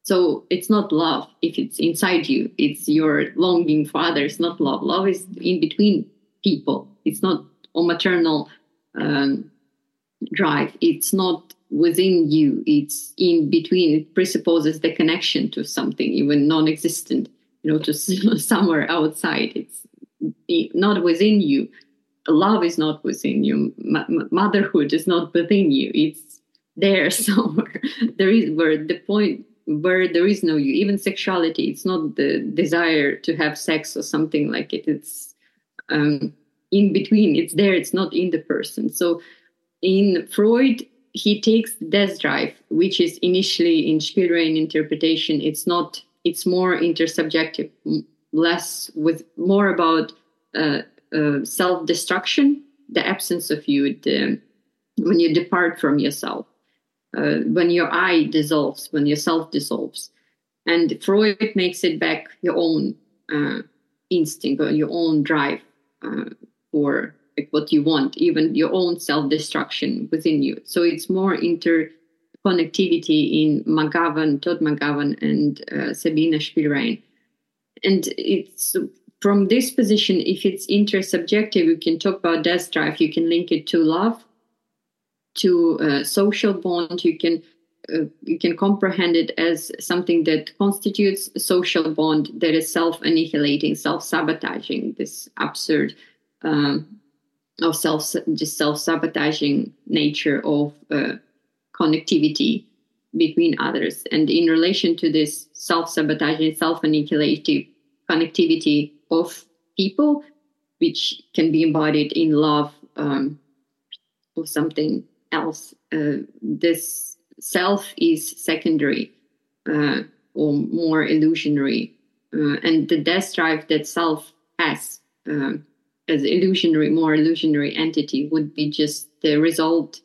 [SPEAKER 3] So it's not love if it's inside you it's your longing for others not love. Love is in between people it's not a maternal um, drive it's not within you it's in between it presupposes the connection to something even non-existent you know, just somewhere outside. It's not within you. Love is not within you. M- motherhood is not within you. It's there somewhere. there is where the point where there is no you. Even sexuality, it's not the desire to have sex or something like it. It's um, in between. It's there. It's not in the person. So in Freud, he takes death drive, which is initially in Spielrein interpretation, it's not it's more intersubjective, less with more about uh, uh, self-destruction, the absence of you, the, when you depart from yourself, uh, when your I dissolves, when your self dissolves, and Freud makes it back your own uh, instinct or your own drive uh, for like, what you want, even your own self-destruction within you. So it's more inter connectivity in McGowan, Todd McGowan, and uh, Sabine Spielrein. And it's from this position, if it's intersubjective, you can talk about death drive, you can link it to love, to uh, social bond, you can uh, you can comprehend it as something that constitutes a social bond that is self-annihilating, self-sabotaging, this absurd um, of self just self-sabotaging nature of uh, connectivity between others. And in relation to this self sabotaging, self annihilative connectivity of people, which can be embodied in love um, or something else, uh, this self is secondary uh, or more illusionary, uh, and the death drive that self has uh, as illusionary, more illusionary entity would be just the result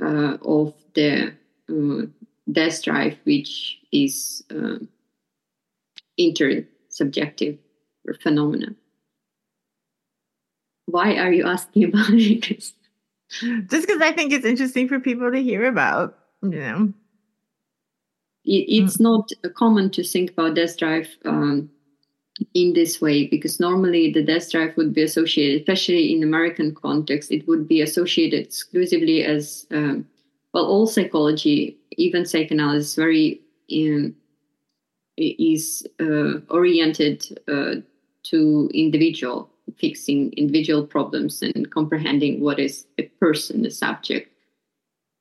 [SPEAKER 3] uh, of the uh, death drive, which is uh, intersubjective phenomena. Why are you asking about it?
[SPEAKER 2] Just because I think it's interesting for people to hear about, you know.
[SPEAKER 3] It's mm. not common to think about death drive um, in this way because normally the death drive would be associated, especially in American context, it would be associated exclusively as um, well. All psychology, even psychoanalysis, very um, is uh, oriented uh, to individual fixing individual problems and comprehending what is a person, the subject.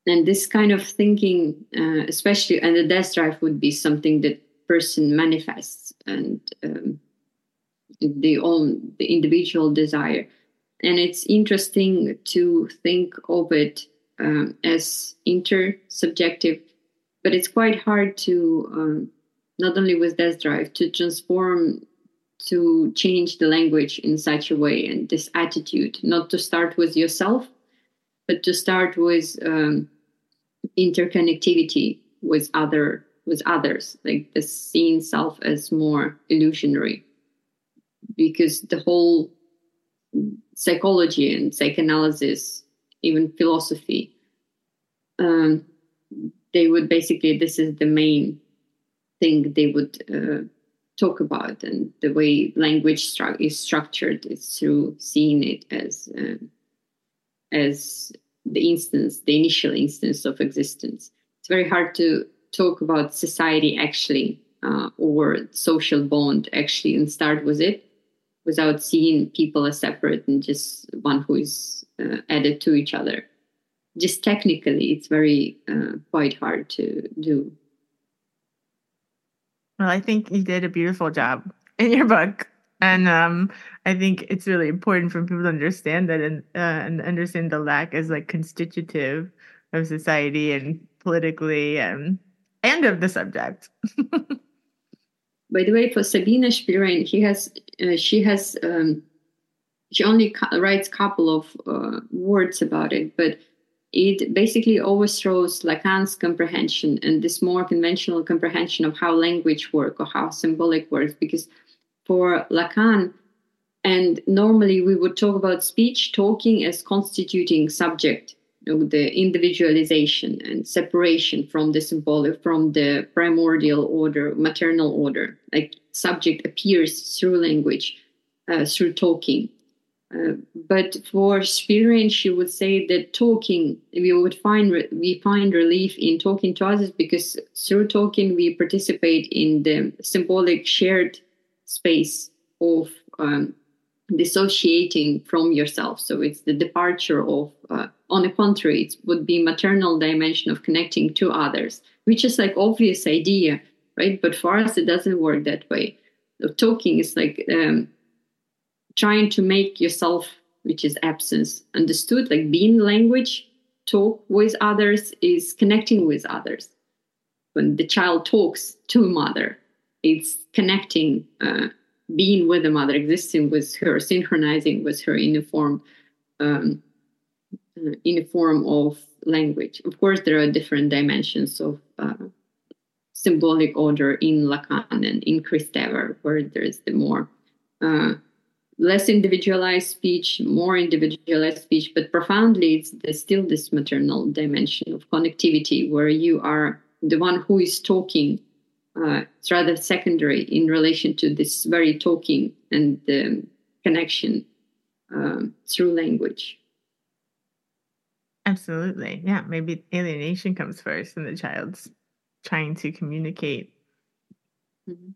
[SPEAKER 3] And this kind of thinking, uh, especially, and the death drive would be something that person manifests and um, the own the individual desire. And it's interesting to think of it um, as intersubjective, but it's quite hard to um, not only with death drive to transform to change the language in such a way and this attitude not to start with yourself but to start with um, interconnectivity with other with others like the seeing self as more illusionary. Because the whole psychology and psychoanalysis even philosophy um, they would basically this is the main thing they would uh, talk about and the way language stru- is structured is through seeing it as uh, as the instance the initial instance of existence. It's very hard to talk about society actually uh, or social bond actually and start with it without seeing people as separate and just one who is uh, added to each other just technically it's very uh, quite hard to do
[SPEAKER 2] well, I think you did a beautiful job in your book. And um, I think it's really important for people to understand that and, uh, and understand the lack as like constitutive of society and politically and and of the subject.
[SPEAKER 3] By the way, for Sabine Spielrein, he has uh, she has um, she only writes a couple of uh, words about it, but it basically overthrows Lacan's comprehension and this more conventional comprehension of how language works or how symbolic works. Because for Lacan, and normally we would talk about speech talking as constituting subject, you know, the individualization and separation from the symbolic, from the primordial order, maternal order. Like subject appears through language, uh, through talking uh, but for Spielrein, she would say that talking, we would find we find relief in talking to others because through talking we participate in the symbolic shared space of um, dissociating from yourself. So it's the departure of, uh, on the contrary, it would be maternal dimension of connecting to others, which is like obvious idea, right? But for us, it doesn't work that way. Talking is like um, trying to make yourself, which is absence, understood, like being language, talk with others is connecting with others. When the child talks to a mother, it's connecting, uh, being with the mother, existing with her, synchronizing with her in a form, um, uh, in a form of language. Of course, there are different dimensions of uh, symbolic order in Lacan and in Kristeva, where there's the more uh, less individualized speech, more individualized speech, but profoundly, it's there's still this maternal dimension of connectivity where you are the one who is talking. Uh, it's rather secondary in relation to this very talking and the connection um, through language.
[SPEAKER 2] Absolutely. Yeah. Maybe alienation comes first and the child's trying to communicate. Mm-hmm.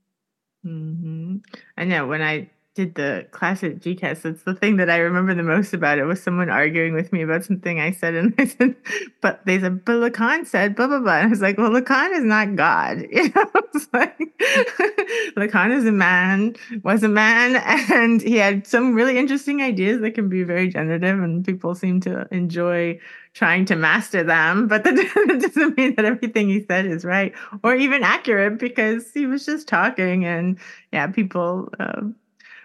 [SPEAKER 2] Mm-hmm. I know when I did the class at GCAS, that's the thing that I remember the most about it was someone arguing with me about something I said, and I said, "But they said, but Lacan said blah blah blah." And I was like, "Well, Lacan is not God, you know." It's like Lacan is a man, was a man, and he had some really interesting ideas that can be very generative, and people seem to enjoy trying to master them, but that doesn't mean that everything he said is right or even accurate because he was just talking and yeah, people uh,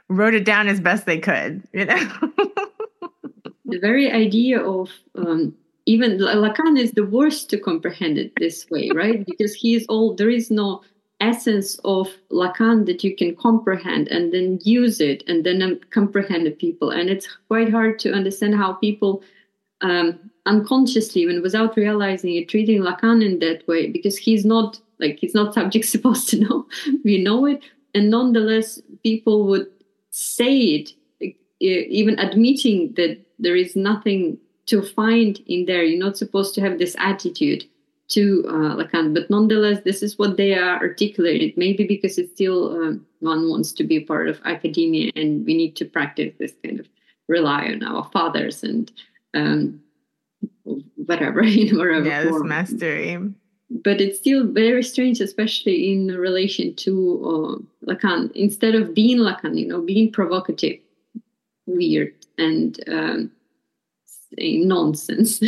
[SPEAKER 2] wrote it down as best they could, you know.
[SPEAKER 3] the very idea of um, even Lacan is the worst to comprehend it this way, right? because he is all there is no essence of Lacan that you can comprehend and then use it and then um, comprehend the people. And it's quite hard to understand how people um, unconsciously even without realizing it treating lacan in that way because he's not like he's not subject supposed to know we know it and nonetheless people would say it even admitting that there is nothing to find in there you're not supposed to have this attitude to uh, lacan but nonetheless this is what they are articulated maybe because it's still um, one wants to be part of academia and we need to practice this kind of rely on our fathers and um, whatever, you know, whatever.
[SPEAKER 2] Yeah, this mastery.
[SPEAKER 3] But it's still very strange, especially in relation to uh, Lacan. Instead of being Lacan, you know, being provocative, weird, and um, nonsense,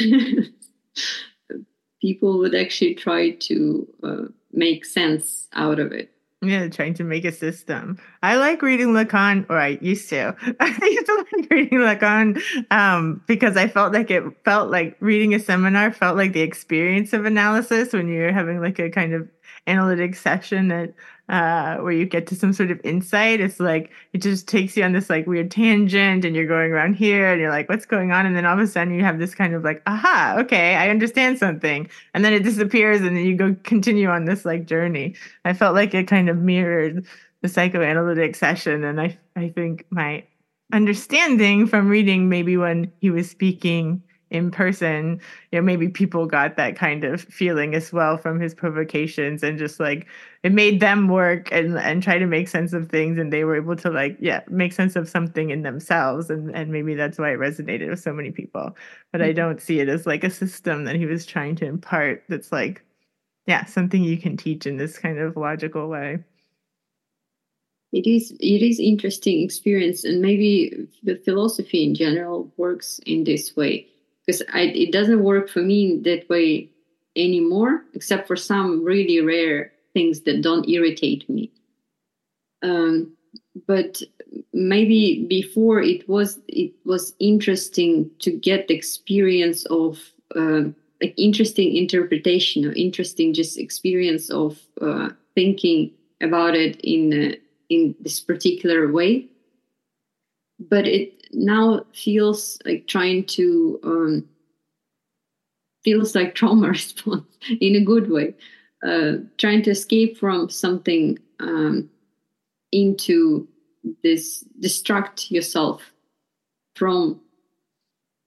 [SPEAKER 3] people would actually try to uh, make sense out of it.
[SPEAKER 2] Yeah, trying to make a system. I like reading Lacan, or I used to. I used to like reading Lacan um, because I felt like it felt like reading a seminar felt like the experience of analysis when you're having like a kind of analytic session that uh, where you get to some sort of insight. It's like it just takes you on this like weird tangent, and you're going around here, and you're like, "What's going on?" And then all of a sudden, you have this kind of like, "Aha, okay, I understand something," and then it disappears, and then you go continue on this like journey. I felt like it kind of mirrored the psychoanalytic session, and I I think my understanding from reading maybe when he was speaking in person, you know, maybe people got that kind of feeling as well from his provocations and just like it made them work and and try to make sense of things and they were able to like, yeah, make sense of something in themselves. And and maybe that's why it resonated with so many people. But mm-hmm. I don't see it as like a system that he was trying to impart that's like, yeah, something you can teach in this kind of logical way
[SPEAKER 3] it is it is interesting experience and maybe the philosophy in general works in this way because it doesn't work for me that way anymore, except for some really rare things that don't irritate me. Um, but maybe before it was it was interesting to get the experience of uh, like interesting interpretation or interesting just experience of uh, thinking about it in uh, in this particular way but it now feels like trying to um, feels like trauma response in a good way. Uh, trying to escape from something um, into this distract yourself from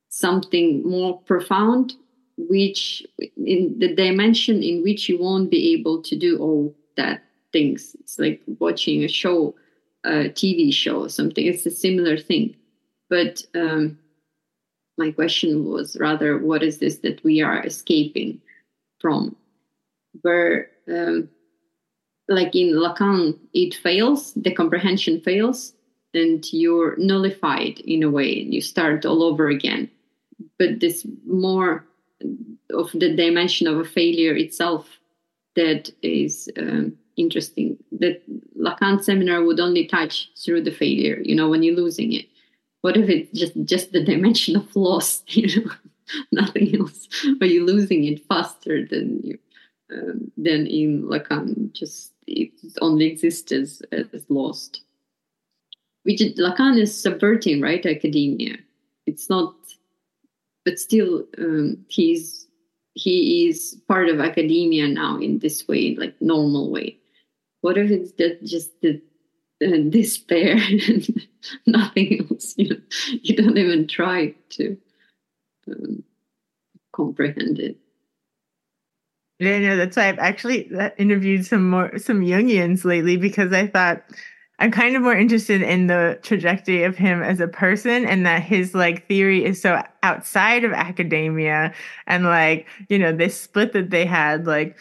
[SPEAKER 3] something more profound which in the dimension in which you won't be able to do all that things. It's like watching a show a tv show or something. It's a similar thing but um, my question was rather, what is this that we are escaping from? Where, um, like in Lacan, it fails, the comprehension fails, and you're nullified in a way, and you start all over again. But this more of the dimension of a failure itself that is um, interesting. That Lacan seminar would only touch through the failure, you know, when you're losing it what if it's just just the dimension of loss you know? Nothing else. But you're losing it faster than you um, than in lacan. Just it only exists as, as lost. Which lacan is subverting right academia. It's not but still um, he's he is part of academia now in this way like normal way. What if it's that just the and despair and nothing else. You know, you don't even try to um, comprehend it.
[SPEAKER 2] Yeah, no, that's why I've actually uh, interviewed some more some Jungians lately because I thought I'm kind of more interested in the trajectory of him as a person and that his like theory is so outside of academia and like, you know, this split that they had, like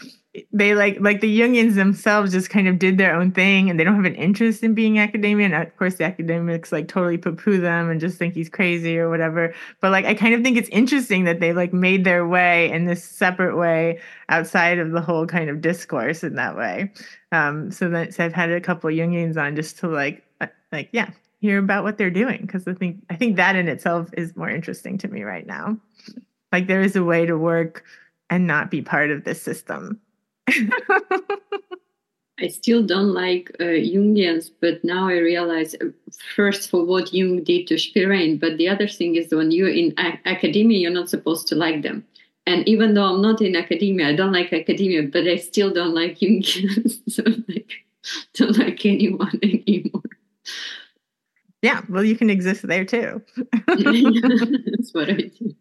[SPEAKER 2] they like like the Jungians themselves just kind of did their own thing and they don't have an interest in being academia. And of course the academics like totally poo-poo them and just think he's crazy or whatever. But like I kind of think it's interesting that they like made their way in this separate way outside of the whole kind of discourse in that way. Um, so that so I've had a couple of Jungians on just to like uh, like yeah, hear about what they're doing because I think I think that in itself is more interesting to me right now. Like there is a way to work and not be part of this system.
[SPEAKER 3] I still don't like uh, Jungians, but now I realize uh, first for what Jung did to Spielrein, but the other thing is when you're in a- academia, you're not supposed to like them. And even though I'm not in academia, I don't like academia, but I still don't like Jungians. so like, don't like anyone anymore.
[SPEAKER 2] Yeah, well, you can exist there too.
[SPEAKER 3] That's what I do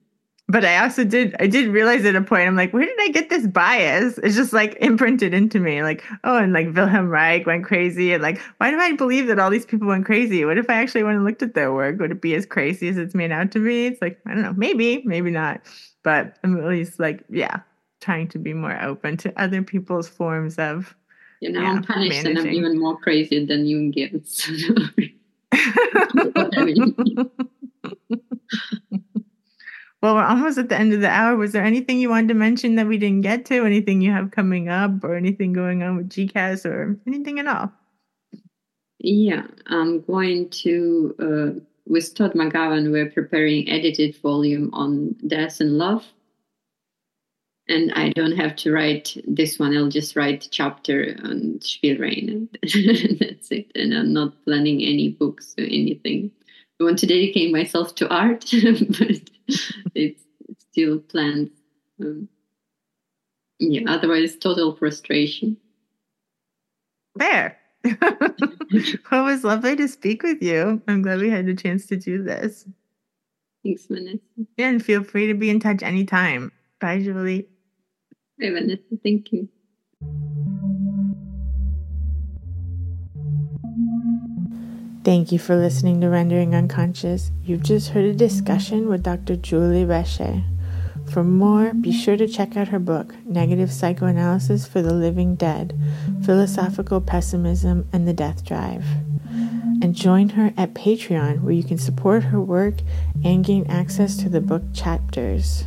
[SPEAKER 2] but I also did I did realize at a point I'm like, where did I get this bias? It's just like imprinted into me. Like, oh, and like Wilhelm Reich went crazy, and like, why do I believe that all these people went crazy? What if I actually went and looked at their work? Would it be as crazy as it's made out to be? It's like I don't know, maybe, maybe not. But I'm at least like, yeah, trying to be more open to other people's forms of.
[SPEAKER 3] You know, yeah, I'm punished, managing. and I'm even more crazy than Jungians.
[SPEAKER 2] Well, we're almost at the end of the hour. Was there anything you wanted to mention that we didn't get to? Anything you have coming up, or anything going on with GCAS, or anything at all?
[SPEAKER 3] Yeah, I'm going to uh, with Todd McGowan. We're preparing edited volume on death and love, and I don't have to write this one. I'll just write chapter on Spielrein. And that's it, and I'm not planning any books or anything. I want to dedicate myself to art, but it's still planned. Um, yeah, otherwise, total frustration.
[SPEAKER 2] There. well, it was lovely to speak with you. I'm glad we had the chance to do this.
[SPEAKER 3] Thanks, Vanessa.
[SPEAKER 2] Yeah, and feel free to be in touch anytime. Bye, Julie.
[SPEAKER 3] Bye, Vanessa. Thank you.
[SPEAKER 2] Thank you for listening to Rendering Unconscious. You've just heard a discussion with Dr. Julie Reshe. For more, be sure to check out her book, Negative Psychoanalysis for the Living Dead Philosophical Pessimism and the Death Drive. And join her at Patreon, where you can support her work and gain access to the book chapters.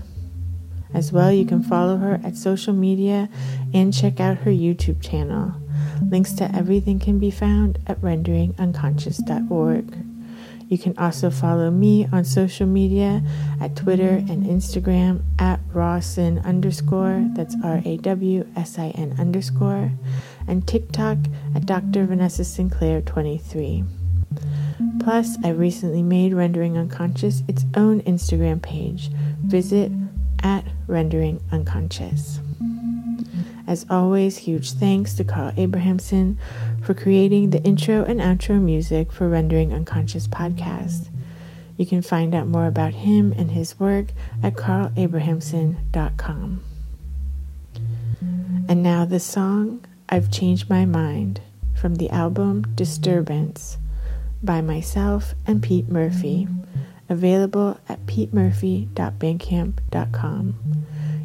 [SPEAKER 2] As well, you can follow her at social media and check out her YouTube channel. Links to everything can be found at renderingunconscious.org. You can also follow me on social media at Twitter and Instagram at rawsin underscore, that's R A W S I N underscore, and TikTok at Dr. Vanessa Sinclair 23. Plus, I recently made Rendering Unconscious its own Instagram page. Visit at Rendering Unconscious. As always, huge thanks to Carl Abrahamsson for creating the intro and outro music for Rendering Unconscious podcast. You can find out more about him and his work at carlabrahamsson.com. And now the song I've Changed My Mind from the album Disturbance by myself and Pete Murphy, available at petemurphy.bandcamp.com.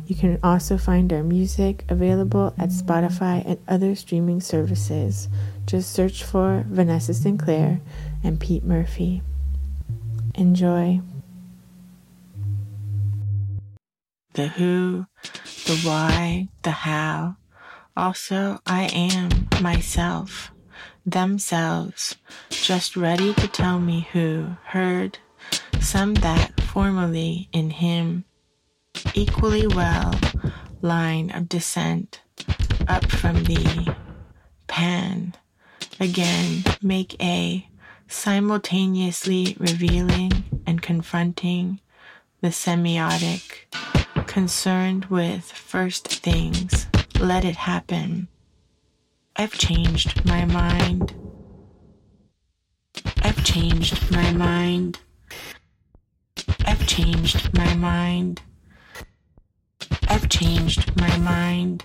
[SPEAKER 2] You can also find our music available at Spotify and other streaming services. Just search for Vanessa Sinclair and Pete Murphy. Enjoy. The who, the why, the how. Also, I am myself, themselves, just ready to tell me who heard some that formerly in him equally well line of descent up from the pan. Again, make a simultaneously revealing and confronting the semiotic, concerned with first things. Let it happen. I've changed my mind. I've changed my mind. I've changed my mind. I've changed my mind.